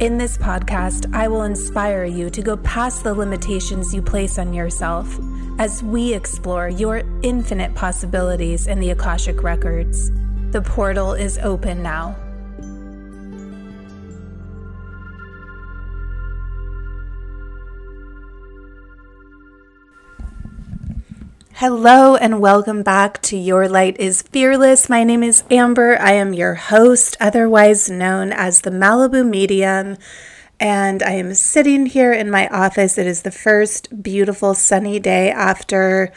In this podcast, I will inspire you to go past the limitations you place on yourself as we explore your infinite possibilities in the Akashic Records. The portal is open now. Hello and welcome back to Your Light is Fearless. My name is Amber. I am your host, otherwise known as the Malibu Medium, and I am sitting here in my office. It is the first beautiful sunny day after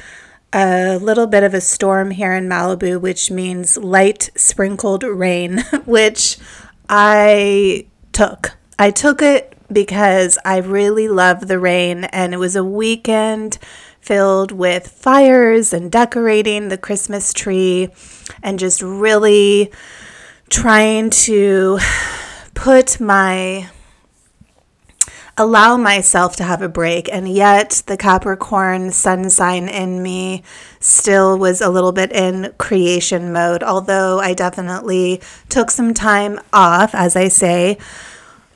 a little bit of a storm here in Malibu, which means light sprinkled rain, which I took. I took it because I really love the rain, and it was a weekend filled with fires and decorating the Christmas tree and just really trying to put my allow myself to have a break. And yet the capricorn sun sign in me still was a little bit in creation mode although i definitely took some time off as i say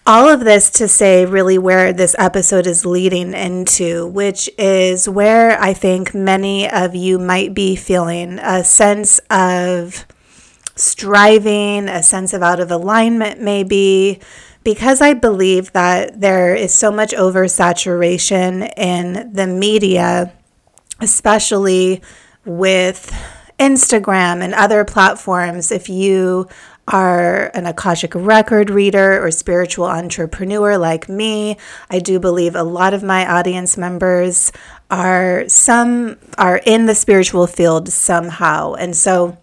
all of this to say really where this episode is leading into, which is where I think many of you might be feeling a sense of striving, a sense of out of alignment, maybe. Because I believe that there is so much oversaturation in the media, especially with Instagram and other platforms. If you are an Akashic record reader or spiritual entrepreneur like me, I do believe a lot of my audience members are some are in the spiritual field somehow. And so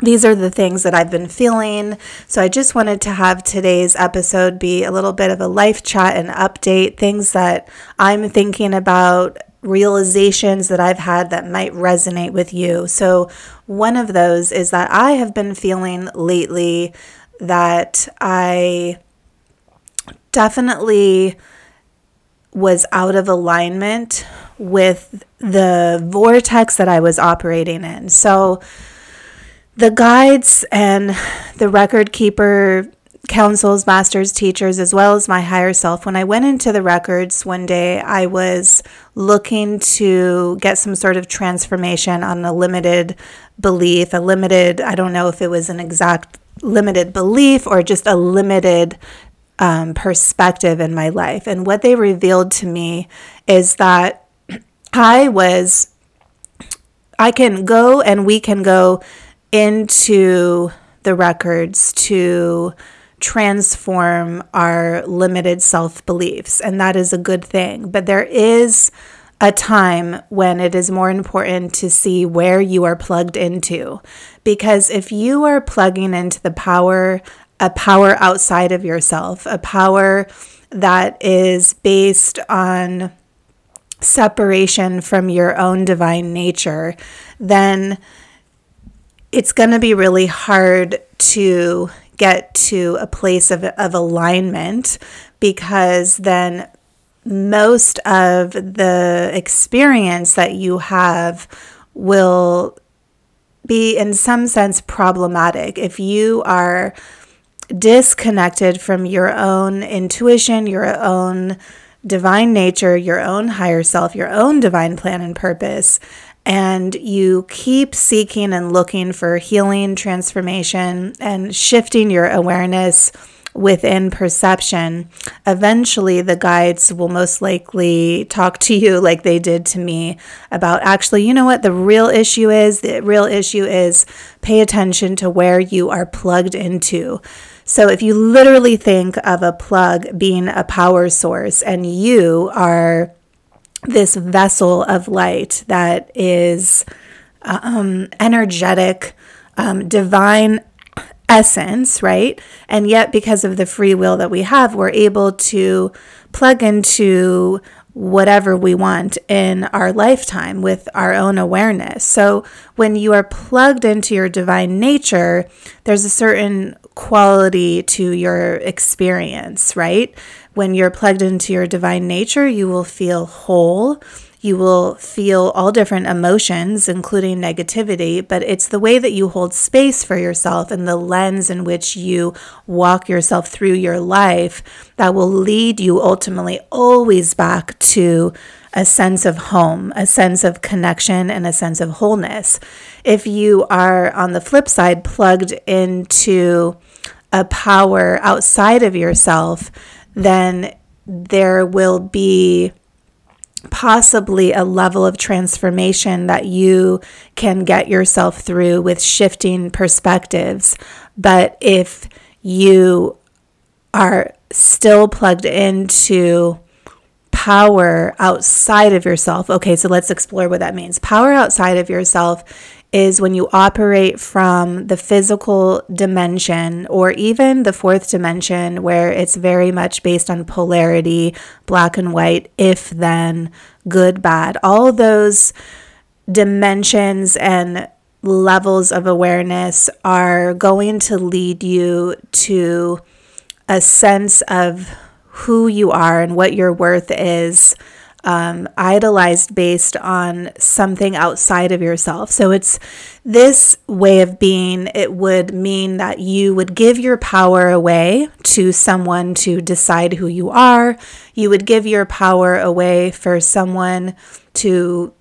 these are the things that I've been feeling. So I just wanted to have today's episode be a little bit of a life chat and update, things that I'm thinking about, realizations that I've had that might resonate with you. So, one of those is that I have been feeling lately that I definitely was out of alignment with the vortex that I was operating in. So, the guides and the record keeper councils, masters, teachers, as well as my higher self. When I went into the records one day, I was looking to get some sort of transformation on a limited belief, a limited, I don't know if it was an exact limited belief or just a limited um, perspective in my life. And what they revealed to me is that I was, I can go and we can go into the records to transform our limited self beliefs, and that is a good thing. But there is a time when it is more important to see where you are plugged into. Because if you are plugging into the power, a power outside of yourself, a power that is based on separation from your own divine nature, then it's going to be really hard to get to a place of, of alignment because then most of the experience that you have will be, in some sense, problematic. If you are disconnected from your own intuition, your own divine nature, your own higher self, your own divine plan and purpose, and you keep seeking and looking for healing, transformation, and shifting your awareness within perception, eventually the guides will most likely talk to you like they did to me about actually, you know what the real issue is? The real issue is pay attention to where you are plugged into. So if you literally think of a plug being a power source and you are this vessel of light that is um, energetic, um, divine essence, right? And yet, because of the free will that we have, we're able to plug into whatever we want in our lifetime with our own awareness. So, when you are plugged into your divine nature, there's a certain quality to your experience, right? When you're plugged into your divine nature, you will feel whole. You will feel all different emotions, including negativity, but it's the way that you hold space for yourself and the lens in which you walk yourself through your life that will lead you ultimately always back to a sense of home, a sense of connection, and a sense of wholeness. If you are on the flip side plugged into a power outside of yourself, then there will be possibly a level of transformation that you can get yourself through with shifting perspectives. But if you are still plugged into power outside of yourself, okay, so let's explore what that means. Power outside of yourself is when you operate from the physical dimension or even the fourth dimension, where it's very much based on polarity, black and white, if then, good, bad. All those dimensions and levels of awareness are going to lead you to a sense of who you are and what your worth is um, idolized based on something outside of yourself. So it's this way of being, it would mean that you would give your power away to someone to decide who you are. You would give your power away for someone to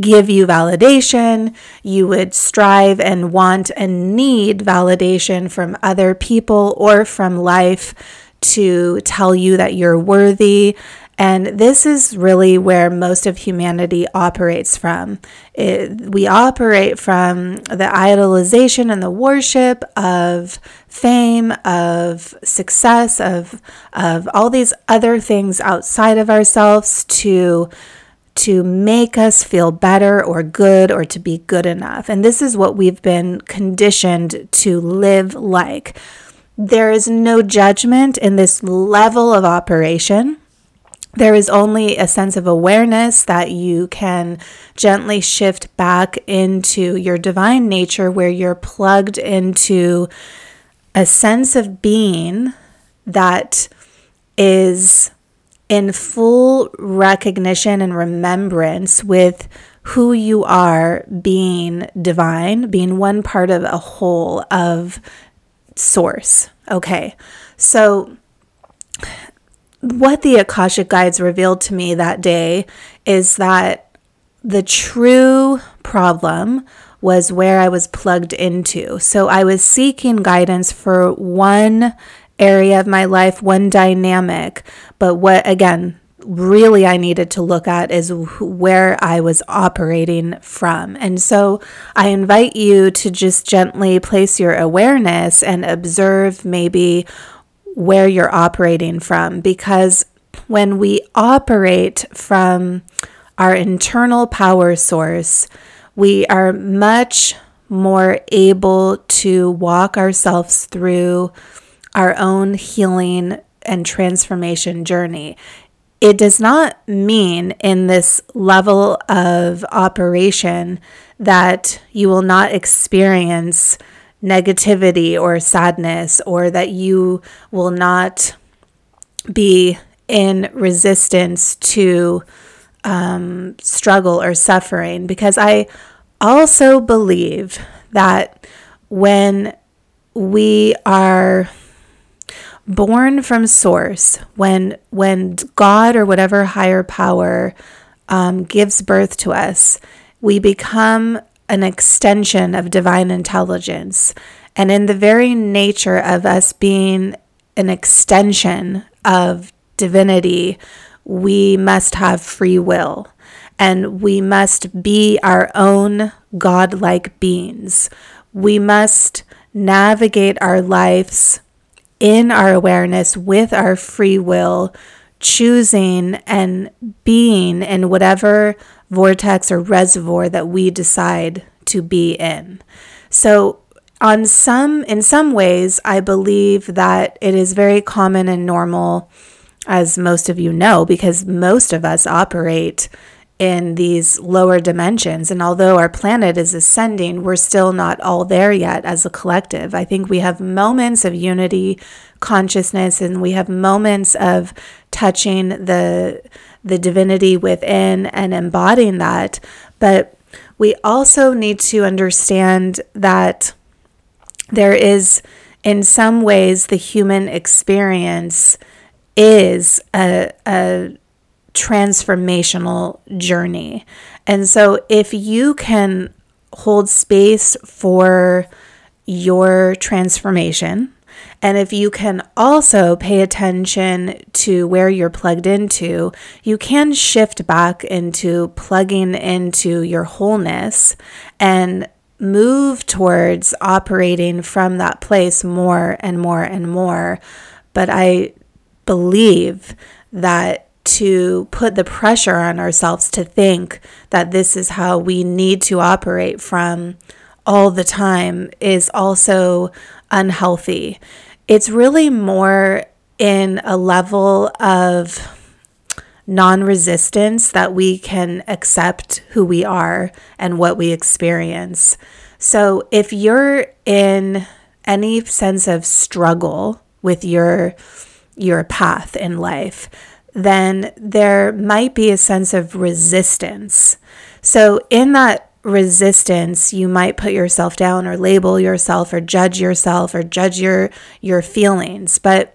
give you validation. You would strive and want and need validation from other people or from life to tell you that you're worthy and this is really where most of humanity operates from. It, we operate from the idolization and the worship of fame, of success, of, of all these other things outside of ourselves to to make us feel better or good or to be good enough. And this is what we've been conditioned to live like. There is no judgment in this level of operation there is only a sense of awareness that you can gently shift back into your divine nature where you're plugged into a sense of being that is in full recognition and remembrance with who you are being divine, being one part of a whole of source. Okay. So what the Akashic guides revealed to me that day is that the true problem was where I was plugged into. So I was seeking guidance for one area of my life, one dynamic. But what, again, really I needed to look at is where I was operating from. And so I invite you to just gently place your awareness and observe maybe where you're operating from because when we operate from our internal power source, we are much more able to walk ourselves through our own healing and transformation journey. It does not mean in this level of operation that you will not experience negativity or sadness, or that you will not be in resistance to um, struggle or suffering. Because I also believe that when we are born from source, when when God or whatever higher power um, gives birth to us, we become an extension of divine intelligence. And in the very nature of us being an extension of divinity, we must have free will and we must be our own godlike beings. We must navigate our lives in our awareness with our free will, choosing and being in whatever vortex or reservoir that we decide to be in. So, on some in some ways, I believe that it is very common and normal as most of you know because most of us operate in these lower dimensions. And although our planet is ascending, we're still not all there yet as a collective. I think we have moments of unity consciousness and we have moments of touching the the divinity within and embodying that. But we also need to understand that there is, in some ways, the human experience is a, a transformational journey. And so if you can hold space for your transformation, and if you can also pay attention to where you're plugged into, you can shift back into plugging into your wholeness and move towards operating from that place more and more and more. But I believe that to put the pressure on ourselves to think that this is how we need to operate from all the time is also unhealthy. It's really more in a level of non resistance that we can accept who we are and what we experience. So if you're in any sense of struggle with your your path in life, then there might be a sense of resistance. So, in that resistance, you might put yourself down or label yourself or judge yourself or judge your, your feelings. But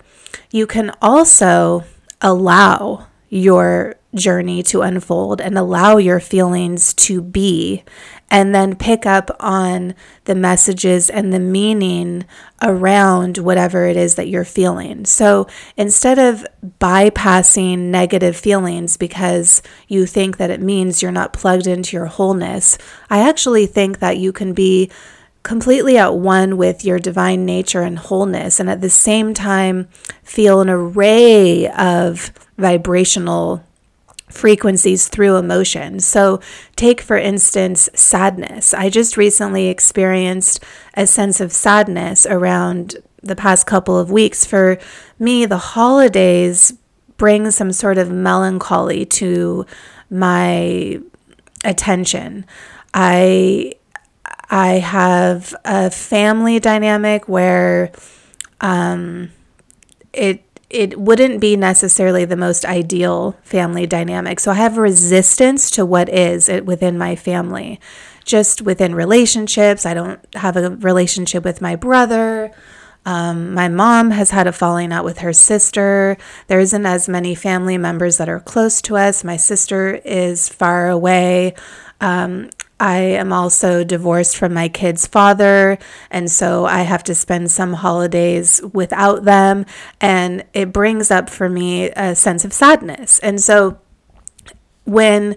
you can also allow your journey to unfold and allow your feelings to be, and then pick up on the messages and the meaning around whatever it is that you're feeling. So instead of bypassing negative feelings because you think that it means you're not plugged into your wholeness, I actually think that you can be completely at one with your divine nature and wholeness, and at the same time feel an array of vibrational frequencies through emotion. So, take for instance sadness. I just recently experienced a sense of sadness around the past couple of weeks. For me, the holidays bring some sort of melancholy to my attention. I I have a family dynamic where um, it it wouldn't be necessarily the most ideal family dynamic. So I have resistance to what is within my family. Just within relationships, I don't have a relationship with my brother. Um, my mom has had a falling out with her sister. There isn't as many family members that are close to us. My sister is far away. Um, I am also divorced from my kids' father, and so I have to spend some holidays without them. And it brings up for me a sense of sadness. And so when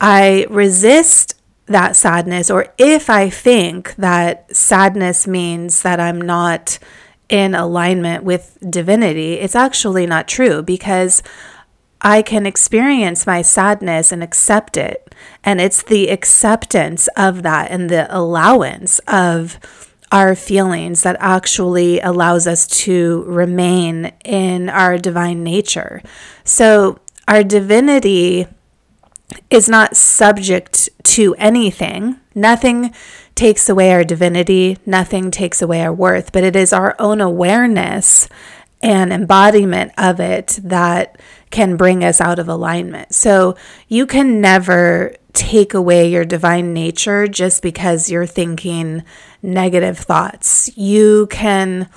I resist that sadness, or if I think that sadness means that I'm not in alignment with divinity, it's actually not true because I can experience my sadness and accept it. And it's the acceptance of that and the allowance of our feelings that actually allows us to remain in our divine nature. So, our divinity is not subject to anything. Nothing takes away our divinity, nothing takes away our worth, but it is our own awareness and embodiment of it that can bring us out of alignment. So you can never take away your divine nature just because you're thinking negative thoughts. You can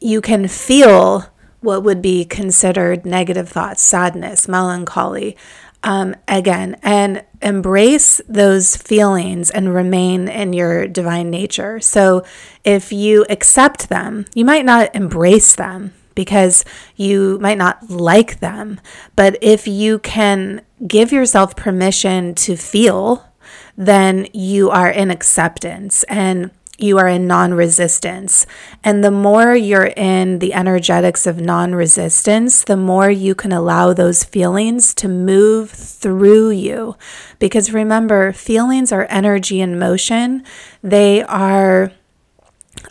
you can feel what would be considered negative thoughts, sadness, melancholy, um, again, and embrace those feelings and remain in your divine nature. So, if you accept them, you might not embrace them because you might not like them. But if you can give yourself permission to feel, then you are in acceptance and you are in non resistance. And the more you're in the energetics of non resistance, the more you can allow those feelings to move through you. Because remember, feelings are energy in motion, they are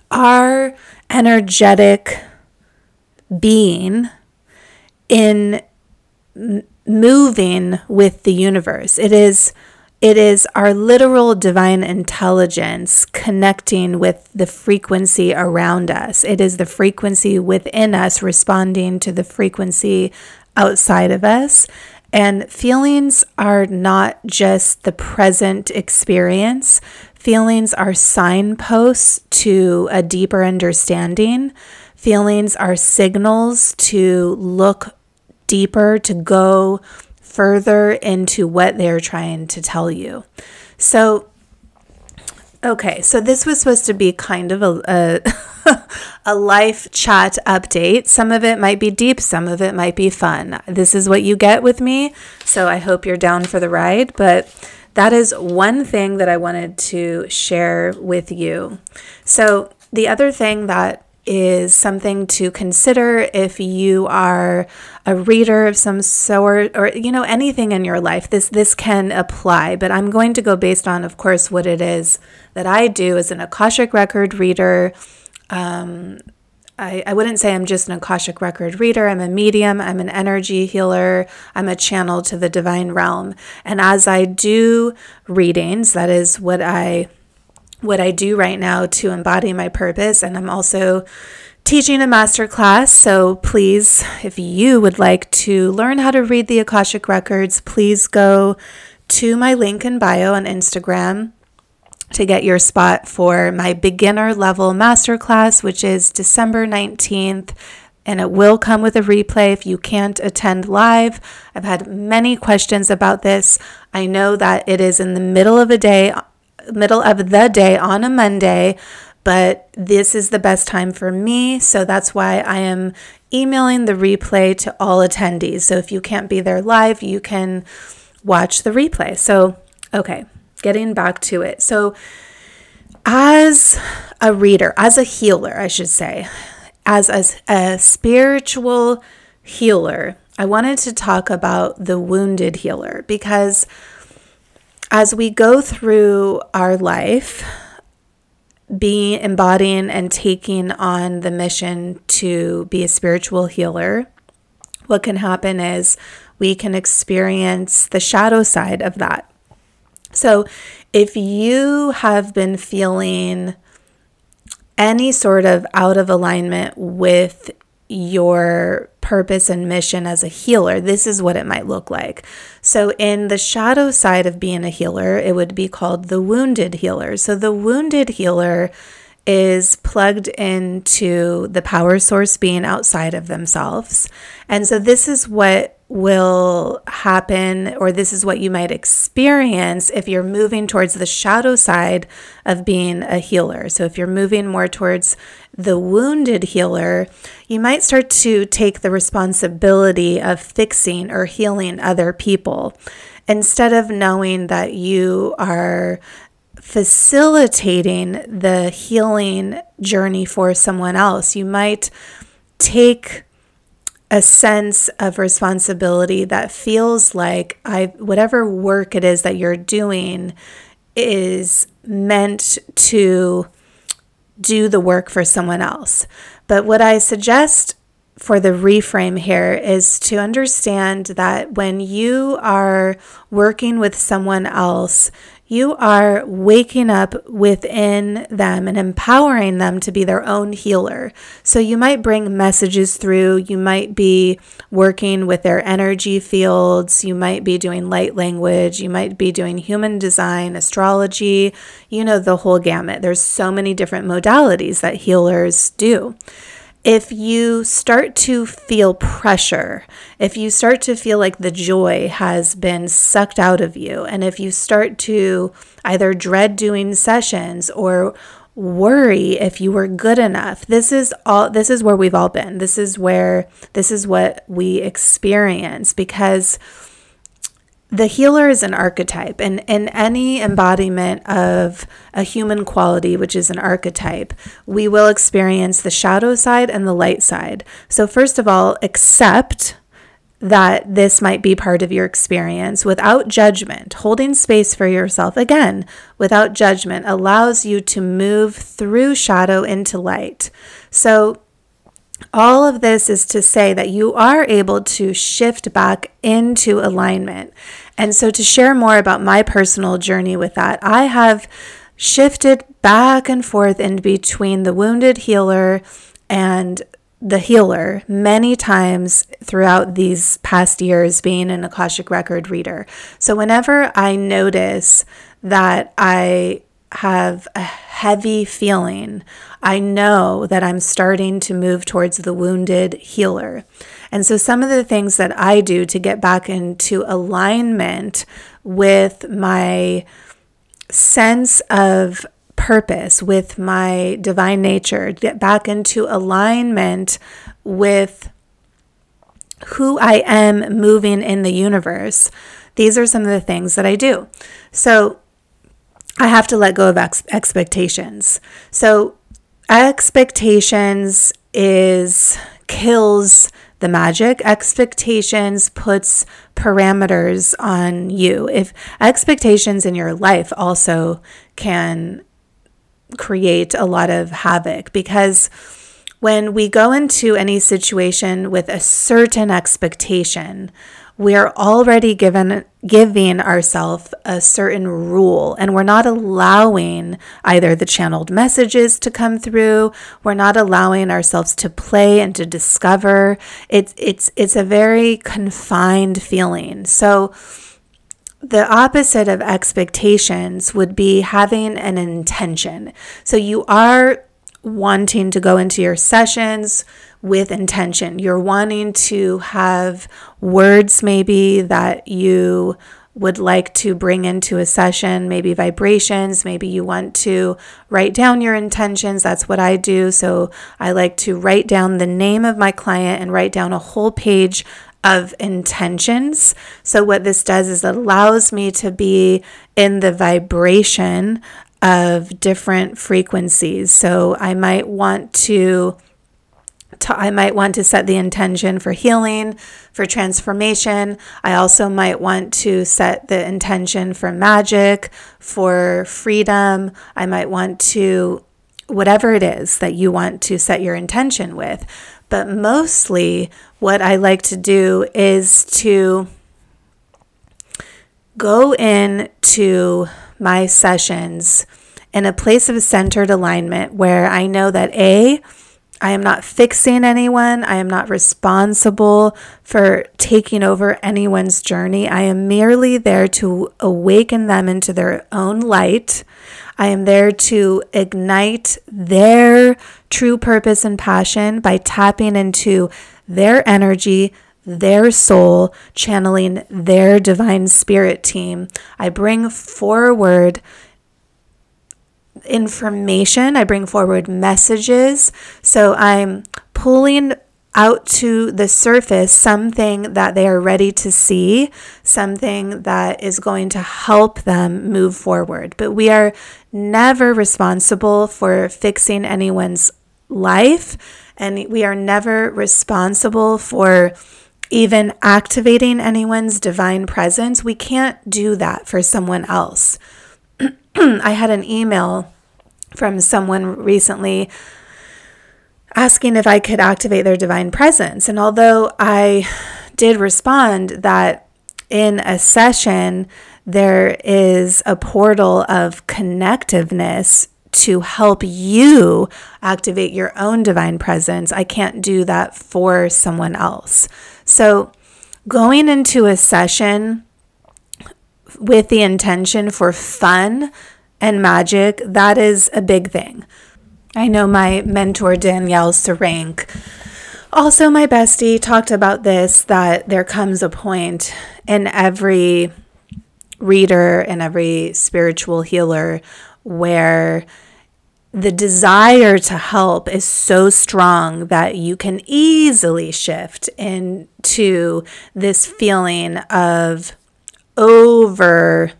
our energetic being in moving with the universe. It is it is our literal divine intelligence connecting with the frequency around us. It is the frequency within us responding to the frequency outside of us. And feelings are not just the present experience, feelings are signposts to a deeper understanding. Feelings are signals to look deeper, to go further into what they're trying to tell you. So, okay, so this was supposed to be kind of a, a, a, life chat update. Some of it might be deep, some of it might be fun. This is what you get with me. So, I hope you're down for the ride. But that is one thing that I wanted to share with you. So, the other thing that is something to consider if you are a reader of some sort or you know anything in your life this this can apply but i'm going to go based on of course what it is that i do as an akashic record reader um, I, I wouldn't say I'm just an Akashic record reader. I'm a medium. I'm an energy healer. I'm a channel to the divine realm. And as I do readings, that is what I what I do right now to embody my purpose. And I'm also teaching a master class. So please, if you would like to learn how to read the Akashic Records, please go to my link in bio on Instagram to get your spot for my beginner level masterclass, which is December 19th. And it will come with a replay if you can't attend live. I've had many questions about this. I know that it is in the middle of a day middle of the day on a Monday, but this is the best time for me. So that's why I am emailing the replay to all attendees. So if you can't be there live, you can watch the replay. So, okay, getting back to it. So, as a reader, as a healer, I should say, as a, a spiritual healer, I wanted to talk about the wounded healer because as we go through our life, being embodying and taking on the mission to be a spiritual healer, what can happen is we can experience the shadow side of that. So, if you have been feeling any sort of out of alignment with your purpose and mission as a healer, this is what it might look like. So, in the shadow side of being a healer, it would be called the wounded healer. So, the wounded healer is plugged into the power source being outside of themselves. And so, this is what will happen, or this is what you might experience if you're moving towards the shadow side of being a healer. So, if you're moving more towards the wounded healer, you might start to take the responsibility of fixing or healing other people instead of knowing that you are facilitating the healing journey for someone else. You might take a sense of responsibility that feels like I whatever work it is that you're doing is meant to do the work for someone else. But what I suggest for the reframe here is to understand that when you are working with someone else, you are waking up within them and empowering them to be their own healer. So you might bring messages through, you might be working with their energy fields, you might be doing light language, you might be doing human design, astrology, you know, the whole gamut. There's so many different modalities that healers do if you start to feel pressure, if you start to feel like the joy has been sucked out of you, and if you start to either dread doing sessions or worry if you were good enough, this is all this is where we've all been. This is where this is what we experience because the healer is an archetype, and in any embodiment of a human quality, which is an archetype, we will experience the shadow side and the light side. So, first of all, accept that this might be part of your experience without judgment. Holding space for yourself, again, without judgment, allows you to move through shadow into light. So, all of this is to say that you are able to shift back into alignment. And so, to share more about my personal journey with that, I have shifted back and forth in between the wounded healer and the healer many times throughout these past years being an Akashic record reader. So whenever I notice that I have a heavy feeling, I know that I'm starting to move towards the wounded healer. And so, some of the things that I do to get back into alignment with my sense of purpose, with my divine nature, get back into alignment with who I am moving in the universe. These are some of the things that I do. So I have to let go of ex- expectations. So expectations is kills the magic. Expectations puts parameters on you. If expectations in your life also can create a lot of havoc because when we go into any situation with a certain expectation, we're already given giving ourselves a certain rule and we're not allowing either the channeled messages to come through. We're not allowing ourselves to play and to discover. It's it's it's a very confined feeling. So the opposite of expectations would be having an intention. So you are wanting to go into your sessions with intention. You're wanting to have words maybe that you would like to bring into a session, maybe vibrations, maybe you want to write down your intentions. That's what I do. So I like to write down the name of my client and write down a whole page of intentions. So, what this does is allows me to be in the vibration of different frequencies. So, I might want to. I might want to set the intention for healing, for transformation. I also might want to set the intention for magic, for freedom. I might want to, whatever it is that you want to set your intention with. But mostly, what I like to do is to go into my sessions in a place of centered alignment where I know that A, I am not fixing anyone. I am not responsible for taking over anyone's journey. I am merely there to awaken them into their own light. I am there to ignite their true purpose and passion by tapping into their energy, their soul, channeling their divine spirit team. I bring forward information, I bring forward messages. So I'm pulling out to the surface something that they are ready to see, something that is going to help them move forward. But we are never responsible for fixing anyone's life and we are never responsible for even activating anyone's divine presence. We can't do that for someone else. I had an email from someone recently asking if I could activate their divine presence. And although I did respond that in a session, there is a portal of connectiveness to help you activate your own divine presence. I can't do that for someone else. So, going into a session with the intention for fun and magic, that is a big thing. I know my mentor, Danielle Serank, also my bestie, talked about this that there comes a point in every reader and every spiritual healer where the desire to help is so strong that you can easily shift into this feeling of over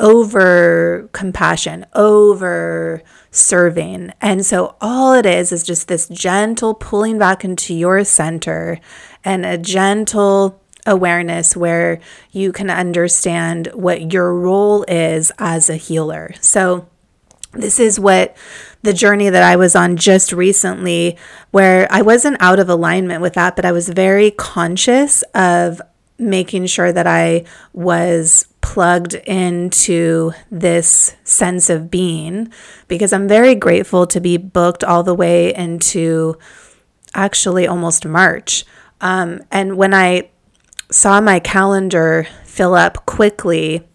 over compassion over serving. And so all it is is just this gentle pulling back into your center and a gentle awareness where you can understand what your role is as a healer. So this is what the journey that I was on just recently, where I wasn't out of alignment with that, but I was very conscious of making sure that I was plugged into this sense of being because I'm very grateful to be booked all the way into actually almost March. Um, and when I saw my calendar fill up quickly,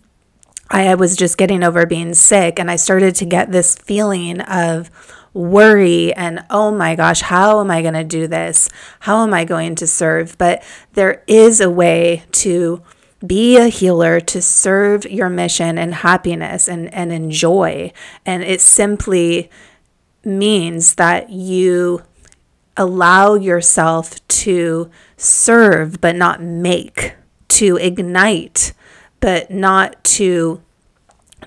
I was just getting over being sick and I started to get this feeling of worry and oh my gosh, how am I going to do this? How am I going to serve? But there is a way to be a healer to serve your mission and happiness and, and enjoy. And it simply means that you allow yourself to serve but not make, to ignite but not to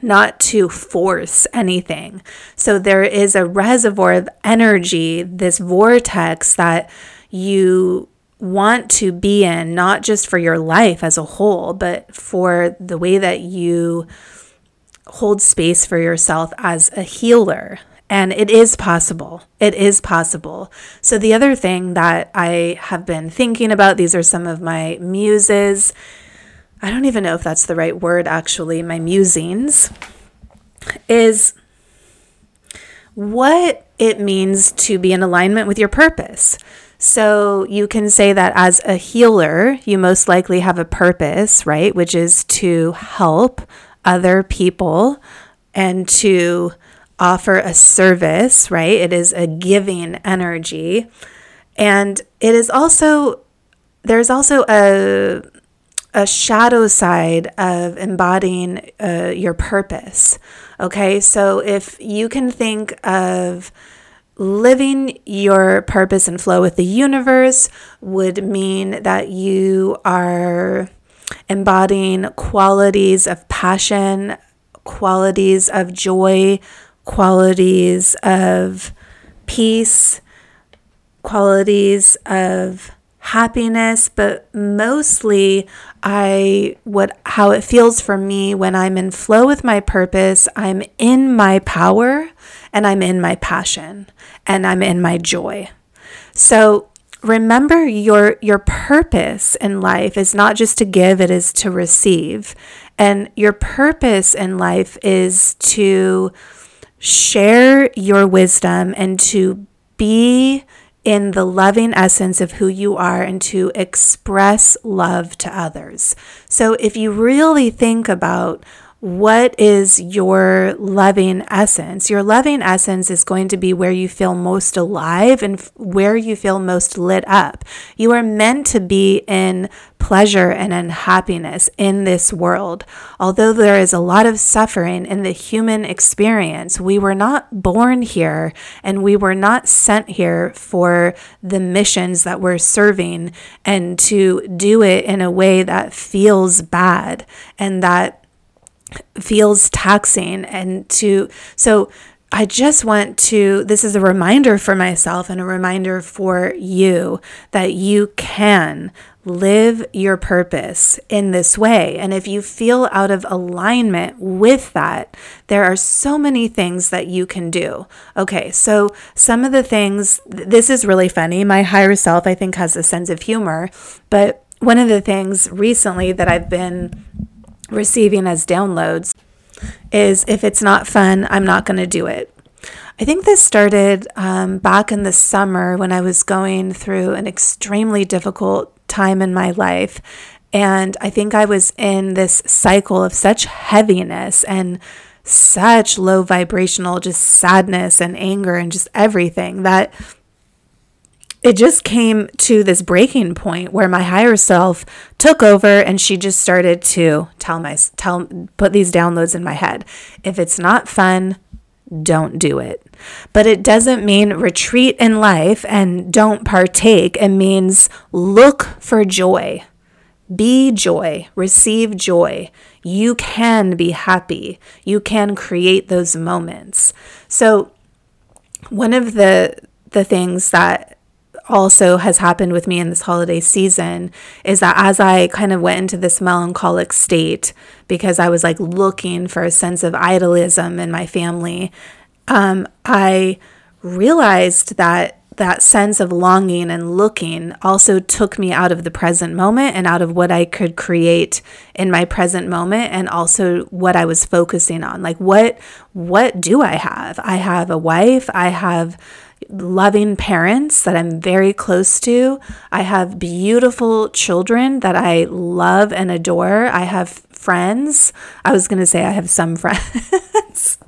not to force anything. So there is a reservoir of energy, this vortex that you want to be in, not just for your life as a whole, but for the way that you hold space for yourself as a healer. And it is possible. It is possible. So, the other thing that I have been thinking about, these are some of my muses. I don't even know if that's the right word, actually, my musings, is what it means to be in alignment with your purpose. So you can say that as a healer, you most likely have a purpose, right? Which is to help other people and to offer a service, right? It is a giving energy. And it is also, there's also a, a shadow side of embodying uh, your purpose. Okay, so if you can think of living your purpose and flow with the universe would mean that you are embodying qualities of passion, qualities of joy, qualities of peace, qualities of happiness, but mostly I what how it feels for me when I'm in flow with my purpose, I'm in my power and I'm in my passion and I'm in my joy. So remember your your purpose in life is not just to give, it is to receive. And your purpose in life is to share your wisdom and to be in the loving essence of who you are and to express love to others. So, if you really think about what is your loving essence? Your loving essence is going to be where you feel most alive and where you feel most lit up. You are meant to be in pleasure and in happiness in this world. Although there is a lot of suffering in the human experience, we were not born here and we were not sent here for the missions that we're serving and to do it in a way that feels bad and that feels taxing and to so I just want to, this is a reminder for myself and a reminder for you that you can live your purpose in this way. And if you feel out of alignment with that, there are so many things that you can do. Okay, so some of the things, this is really funny. My higher self, I think, has a sense of humor. But one of the things recently that I've been receiving as downloads is if it's not fun, I'm not going to do it. I think this started um, back in the summer when I was going through an extremely difficult time in my life. And I think I was in this cycle of such heaviness and such low vibrational, just sadness and anger and just everything that it just came to this breaking point where my higher self took over and she just started to tell my tell put these downloads in my head. If it's not fun don't do it. But it doesn't mean retreat in life and don't partake. It means look for joy. Be joy. Receive joy. You can be happy. You can create those moments. So one of the the things that also has happened with me in this holiday season is that as I kind of went into this melancholic state because I was like looking for a sense of idealism in my family, um, I realized that that sense of longing and looking also took me out of the present moment and out of what I could create in my present moment and also what I was focusing on like what what do I have I have a wife I have loving parents that I'm very close to. I have beautiful children that I love and adore. I have friends. I was going to say I have some friends.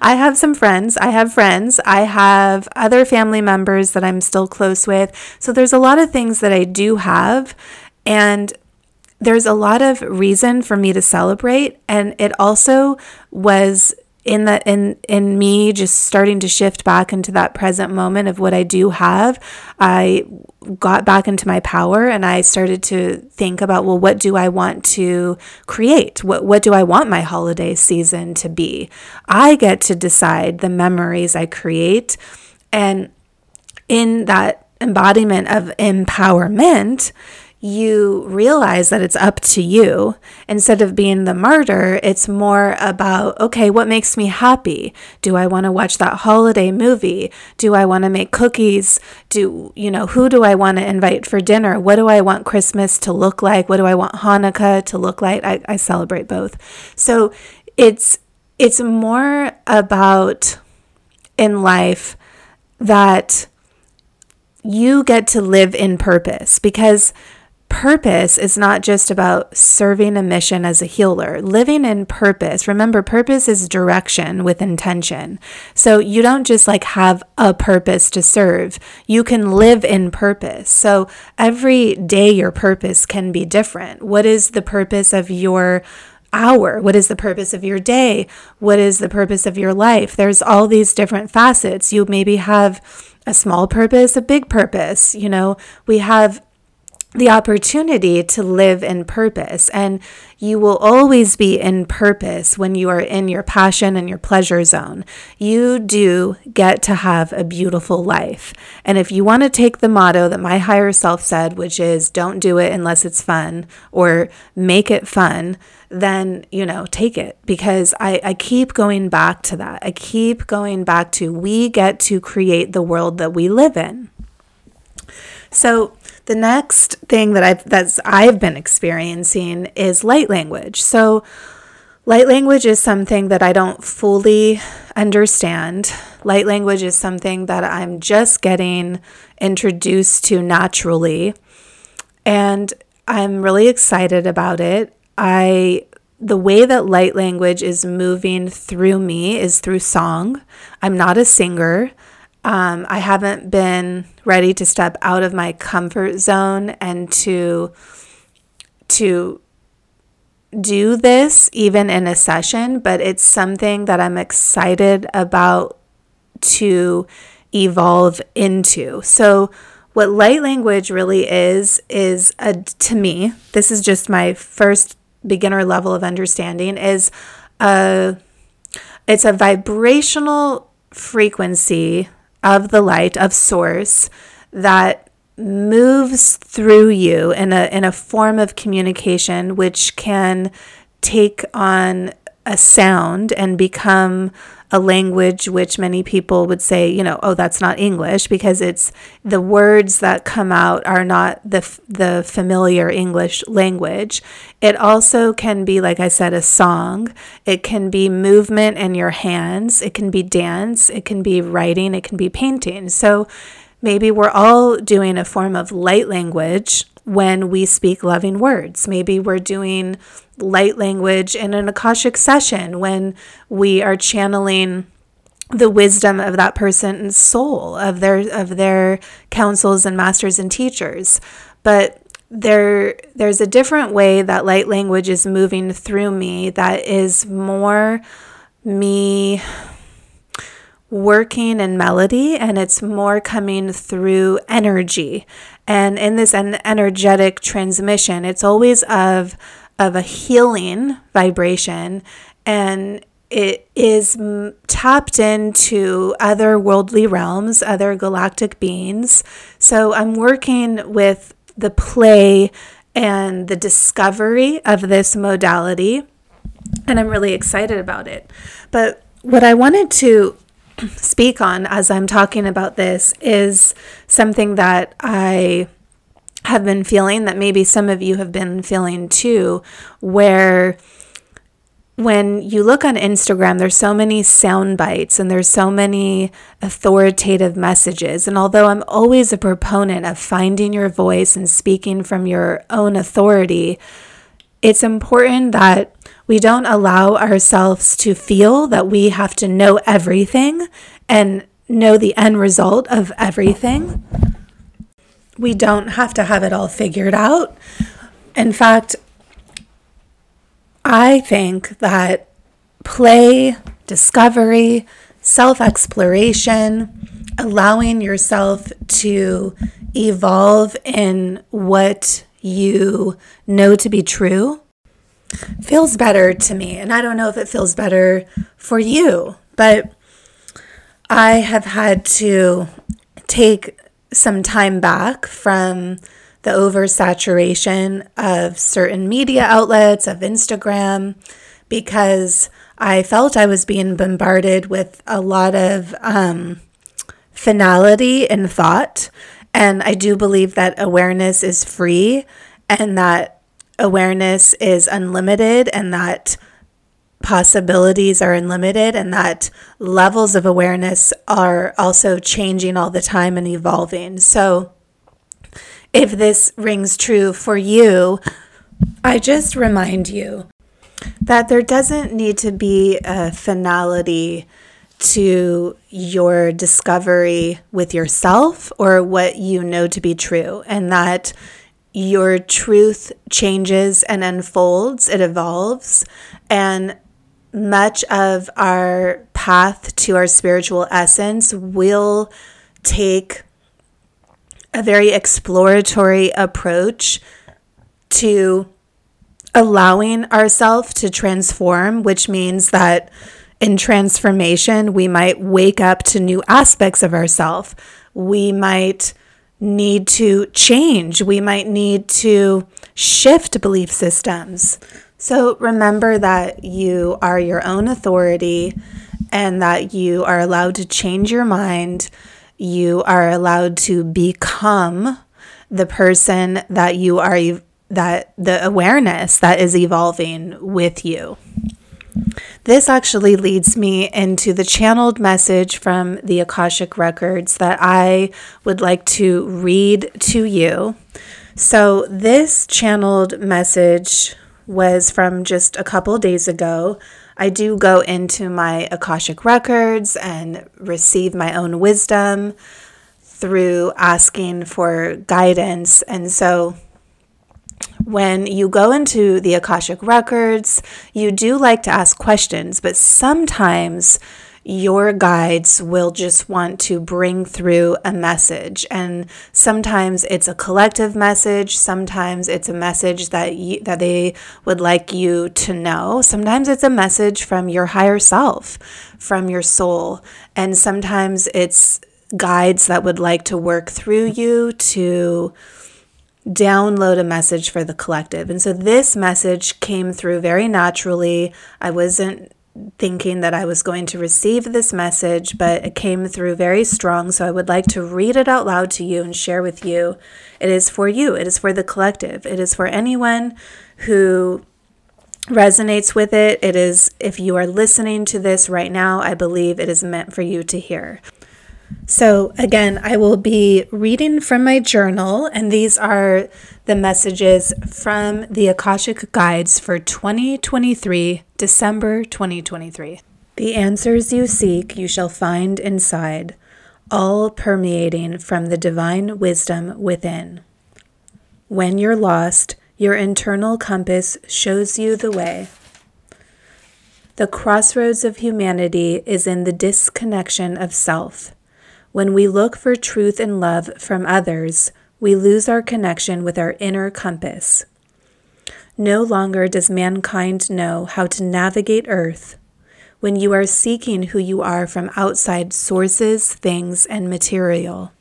I have some friends. I have friends. I have other family members that I'm still close with. So there's a lot of things that I do have. And there's a lot of reason for me to celebrate. And it also was in the in in me just starting to shift back into that present moment of what I do have, I got back into my power and I started to think about well what do I want to create? What what do I want my holiday season to be? I get to decide the memories I create and in that embodiment of empowerment, you realize that it's up to you. Instead of being the martyr, it's more about, okay, what makes me happy? Do I want to watch that holiday movie? Do I want to make cookies? Do, you know, who do I want to invite for dinner? What do I want Christmas to look like? What do I want Hanukkah to look like? I, I celebrate both. So it's, it's more about in life that you get to live in purpose because purpose is not just about serving a mission as a healer. Living in purpose, remember, purpose is direction with intention. So you don't just like have a purpose to serve, you can live in purpose. So every day, your purpose can be different. What is the purpose of your hour? What is the purpose of your day? What is the purpose of your life? There's all these different facets. You maybe have a small purpose, a big purpose. You know, we have the opportunity to live in purpose. And you will always be in purpose when you are in your passion and your pleasure zone. You do get to have a beautiful life. And if you want to take the motto that my higher self said, which is don't do it unless it's fun or make it fun, then, you know, take it because I, I keep going back to that. I keep going back to we get to create the world that we live in. So, the next thing that I've that's I've been experiencing is light language. So light language is something that I don't fully understand. Light language is something that I'm just getting introduced to naturally. And I'm really excited about it. I the way that light language is moving through me is through song. I'm not a singer. Um, I haven't been ready to step out of my comfort zone and to to do this even in a session, but it's something that I'm excited about to evolve into. So what light language really is is a, to me, this is just my first beginner level of understanding is a it's a vibrational frequency of the light of source that moves through you in a in a form of communication which can take on a sound and become a language which many people would say, you know, oh, that's not English because it's the words that come out are not the the familiar English language. It also can be, like I said, a song. It can be movement in your hands. It can be dance. It can be writing. It can be painting. So maybe we're all doing a form of light language when we speak loving words. Maybe we're doing light language in an Akashic session when we are channeling the wisdom of that person's soul, of their of their councils and masters and teachers. But there there's a different way that light language is moving through me that is more me working in melody and it's more coming through energy. And in this an energetic transmission it's always of of a healing vibration and it is tapped into other worldly realms other galactic beings. So i'm working with the play and the discovery of this modality and i'm really excited about it. But what i wanted to speak on as I'm talking about this is something that I have been feeling that maybe some of you have been feeling too, where when you look on Instagram, there's so many sound bites and there's so many authoritative messages. And although I'm always a proponent of finding your voice and speaking from your own authority, it's important that we don't allow ourselves to feel that we have to know everything and know the end result of everything. We don't have to have it all figured out. In fact, I think that play, discovery, self exploration, allowing yourself to evolve in what you know to be true feels better to me. And I don't know if it feels better for you, but I have had to take some time back from the oversaturation of certain media outlets, of Instagram, because I felt I was being bombarded with a lot of um, finality and thought. And I do believe that awareness is free and that awareness is unlimited and that possibilities are unlimited and that levels of awareness are also changing all the time and evolving. So, if this rings true for you, I just remind you that there doesn't need to be a finality to your discovery with yourself or what you know to be true, and that your truth changes and unfolds, it evolves, and much of our path to our spiritual essence will take a very exploratory approach to allowing ourselves to transform, which means that in transformation, we might wake up to new aspects of ourselves. We might need to change. We might need to shift belief systems. So remember that you are your own authority and that you are allowed to change your mind you are allowed to become the person that you are that the awareness that is evolving with you. This actually leads me into the channeled message from the Akashic Records that I would like to read to you. So, this channeled message was from just a couple days ago. I do go into my Akashic records and receive my own wisdom through asking for guidance. And so when you go into the Akashic records, you do like to ask questions, but sometimes your guides will just want to bring through a message. And sometimes it's a collective message, sometimes it's a message that you, that they would like you to know. Sometimes it's a message from your higher self, from your soul, and sometimes it's guides that would like to work through you to download a message for the collective. And so this message came through very naturally. I wasn't thinking that I was going to receive this message, but it came through very strong. So I would like to read it out loud to you and share with you. It is for you, it is for the collective, it is for anyone who resonates with it. It is, if you are listening to this right now, I believe it is meant for you to hear. So, again, I will be reading from my journal, and these are the messages from the Akashic Guides for 2023, December 2023. The answers you seek you shall find inside, all permeating from the divine wisdom within. When you're lost, your internal compass shows you the way. The crossroads of humanity is in the disconnection of self. When we look for truth and love from others, we lose our connection with our inner compass. No longer does mankind know how to navigate Earth. When you are seeking who you are from outside sources, things, and material.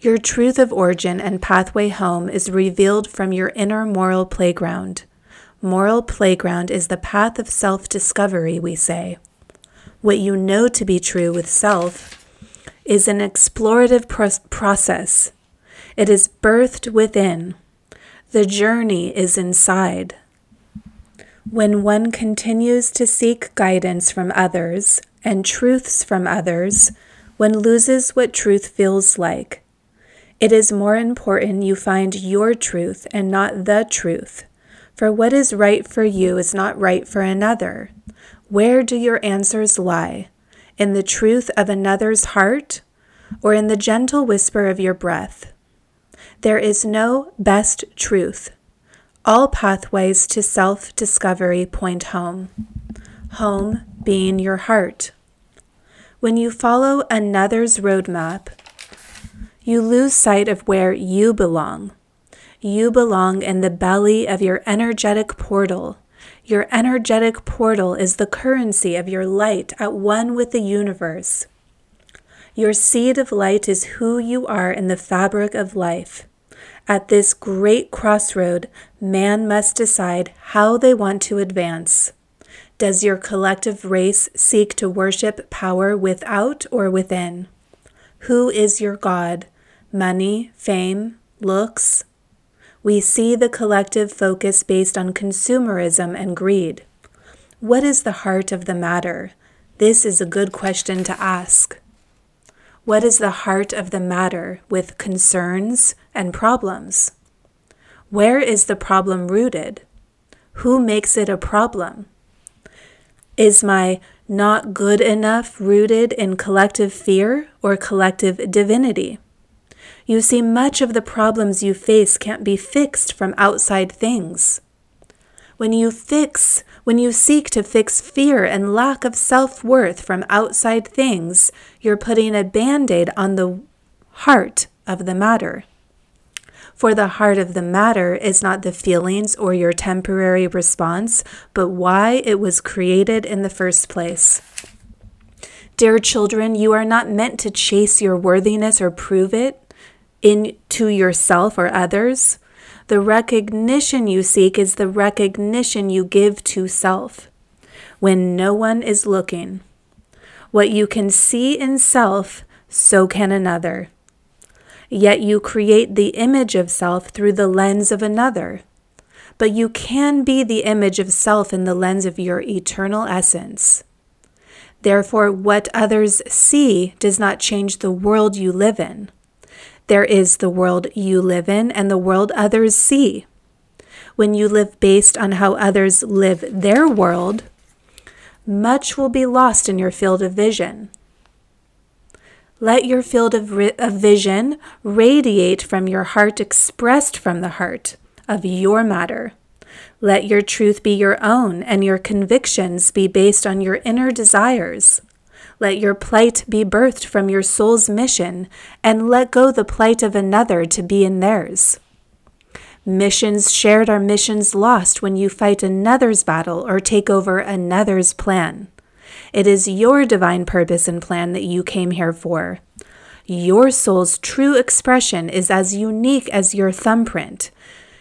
Your truth of origin and pathway home is revealed from your inner moral playground. Moral playground is the path of self discovery, we say. What you know to be true with self is an explorative pro- process. It is birthed within. The journey is inside. When one continues to seek guidance from others and truths from others, one loses what truth feels like. It is more important you find your truth and not the truth. For what is right for you is not right for another. Where do your answers lie? In the truth of another's heart or in the gentle whisper of your breath? There is no best truth. All pathways to self discovery point home, home being your heart. When you follow another's roadmap, you lose sight of where you belong. You belong in the belly of your energetic portal. Your energetic portal is the currency of your light at one with the universe. Your seed of light is who you are in the fabric of life. At this great crossroad, man must decide how they want to advance. Does your collective race seek to worship power without or within? Who is your God? Money, fame, looks? We see the collective focus based on consumerism and greed. What is the heart of the matter? This is a good question to ask. What is the heart of the matter with concerns and problems? Where is the problem rooted? Who makes it a problem? Is my not good enough rooted in collective fear or collective divinity? You see, much of the problems you face can't be fixed from outside things. When you fix, when you seek to fix fear and lack of self worth from outside things, you're putting a band aid on the heart of the matter. For the heart of the matter is not the feelings or your temporary response, but why it was created in the first place. Dear children, you are not meant to chase your worthiness or prove it in to yourself or others. The recognition you seek is the recognition you give to self when no one is looking. What you can see in self, so can another. Yet you create the image of self through the lens of another. But you can be the image of self in the lens of your eternal essence. Therefore, what others see does not change the world you live in. There is the world you live in and the world others see. When you live based on how others live their world, much will be lost in your field of vision. Let your field of, ri- of vision radiate from your heart, expressed from the heart of your matter. Let your truth be your own and your convictions be based on your inner desires. Let your plight be birthed from your soul's mission, and let go the plight of another to be in theirs. Missions shared are missions lost when you fight another's battle or take over another's plan. It is your divine purpose and plan that you came here for. Your soul's true expression is as unique as your thumbprint.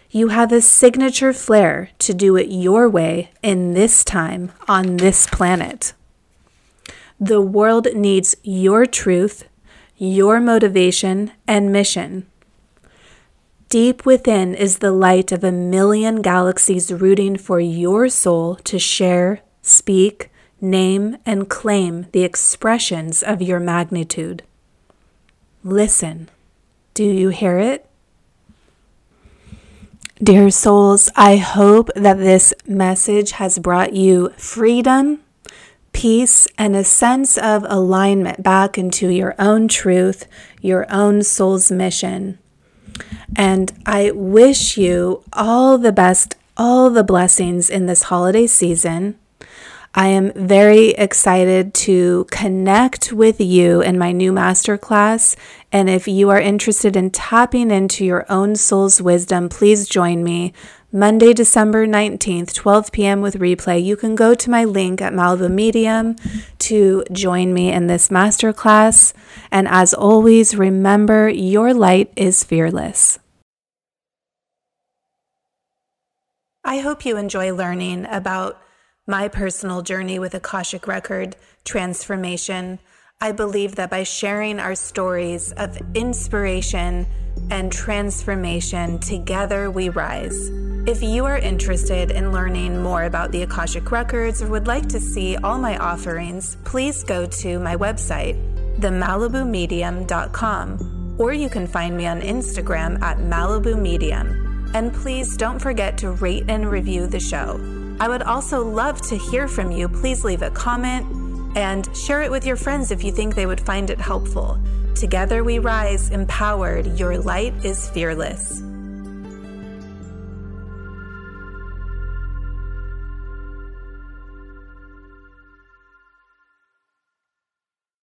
You have a signature flair to do it your way in this time on this planet. The world needs your truth, your motivation, and mission. Deep within is the light of a million galaxies rooting for your soul to share, speak, name, and claim the expressions of your magnitude. Listen. Do you hear it? Dear souls, I hope that this message has brought you freedom peace, and a sense of alignment back into your own truth, your own soul's mission. And I wish you all the best, all the blessings in this holiday season. I am very excited to connect with you in my new masterclass. And if you are interested in tapping into your own soul's wisdom, please join me. Monday, December 19th, 12 p.m. with replay. You can go to my link at Malibu Medium to join me in this masterclass. And as always, remember your light is fearless. I hope you enjoy learning about my personal journey with Akashic Record transformation. I believe that by sharing our stories of inspiration and transformation, together we rise. If you are interested in learning more about the Akashic Records or would like to see all my offerings, please go to my website, themalibumedium.com, or you can find me on Instagram at Malibu Medium. And please don't forget to rate and review the show. I would also love to hear from you. Please leave a comment and share it with your friends if you think they would find it helpful. Together we rise, empowered. Your light is fearless.